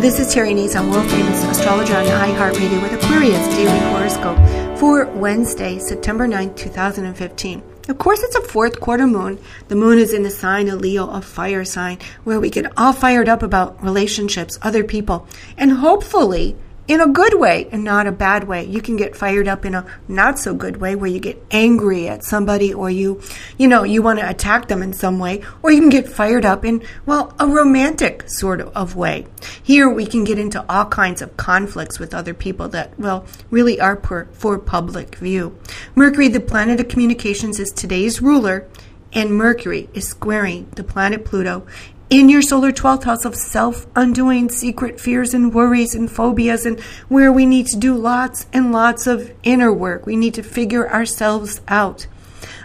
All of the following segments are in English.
This is Terry Nazon, world famous astrologer on iHeartRadio with Aquarius Daily Horoscope for Wednesday, September 9th, 2015. Of course, it's a fourth quarter moon. The moon is in the sign of Leo, a fire sign, where we get all fired up about relationships, other people, and hopefully in a good way and not a bad way. You can get fired up in a not so good way where you get angry at somebody or you, you know, you want to attack them in some way, or you can get fired up in, well, a romantic sort of way. Here we can get into all kinds of conflicts with other people that, well, really are for, for public view. Mercury, the planet of communications, is today's ruler and Mercury is squaring the planet Pluto in your solar 12th house of self undoing secret fears and worries and phobias, and where we need to do lots and lots of inner work. We need to figure ourselves out.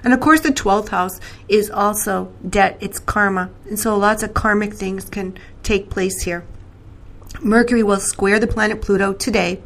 And of course, the 12th house is also debt, it's karma. And so lots of karmic things can take place here. Mercury will square the planet Pluto today,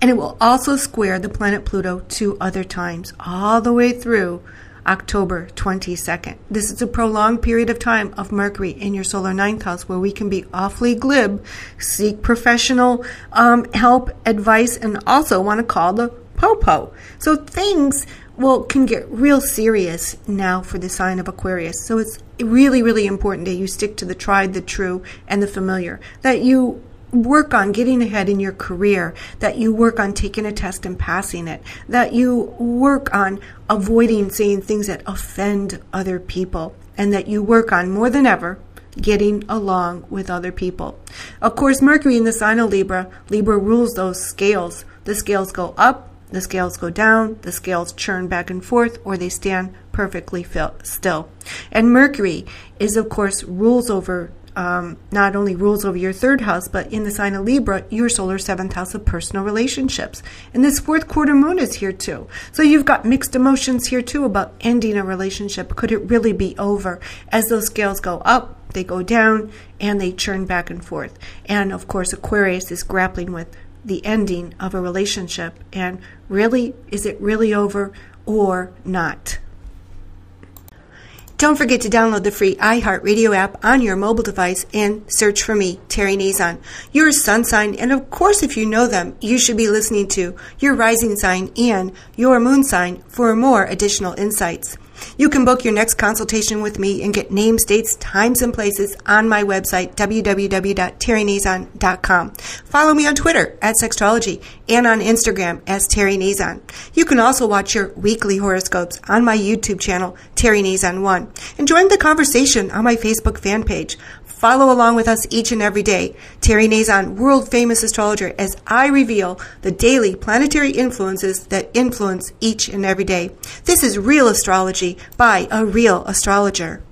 and it will also square the planet Pluto two other times, all the way through October 22nd. This is a prolonged period of time of Mercury in your solar ninth house where we can be awfully glib, seek professional um, help, advice, and also want to call the popo. So things well can get real serious now for the sign of Aquarius. So it's really, really important that you stick to the tried, the true, and the familiar. That you work on getting ahead in your career, that you work on taking a test and passing it, that you work on avoiding saying things that offend other people, and that you work on more than ever getting along with other people. Of course, Mercury in the sign of Libra, Libra rules those scales. The scales go up, the scales go down, the scales churn back and forth, or they stand perfectly still. And Mercury is, of course, rules over um, not only rules over your third house, but in the sign of Libra, your solar seventh house of personal relationships. And this fourth quarter moon is here too. So you've got mixed emotions here too about ending a relationship. Could it really be over? As those scales go up, they go down, and they churn back and forth. And of course, Aquarius is grappling with the ending of a relationship. And really, is it really over or not? Don't forget to download the free iHeartRadio app on your mobile device and search for me, Terry Nazon. Your sun sign, and of course, if you know them, you should be listening to your rising sign and your moon sign for more additional insights. You can book your next consultation with me and get names, dates, times, and places on my website, www.terrynazon.com. Follow me on Twitter at Sexstrology and on Instagram as Terry Nazon. You can also watch your weekly horoscopes on my YouTube channel, Terry Nazon 1, and join the conversation on my Facebook fan page. Follow along with us each and every day. Terry Nazon, world famous astrologer, as I reveal the daily planetary influences that influence each and every day. This is real astrology by a real astrologer.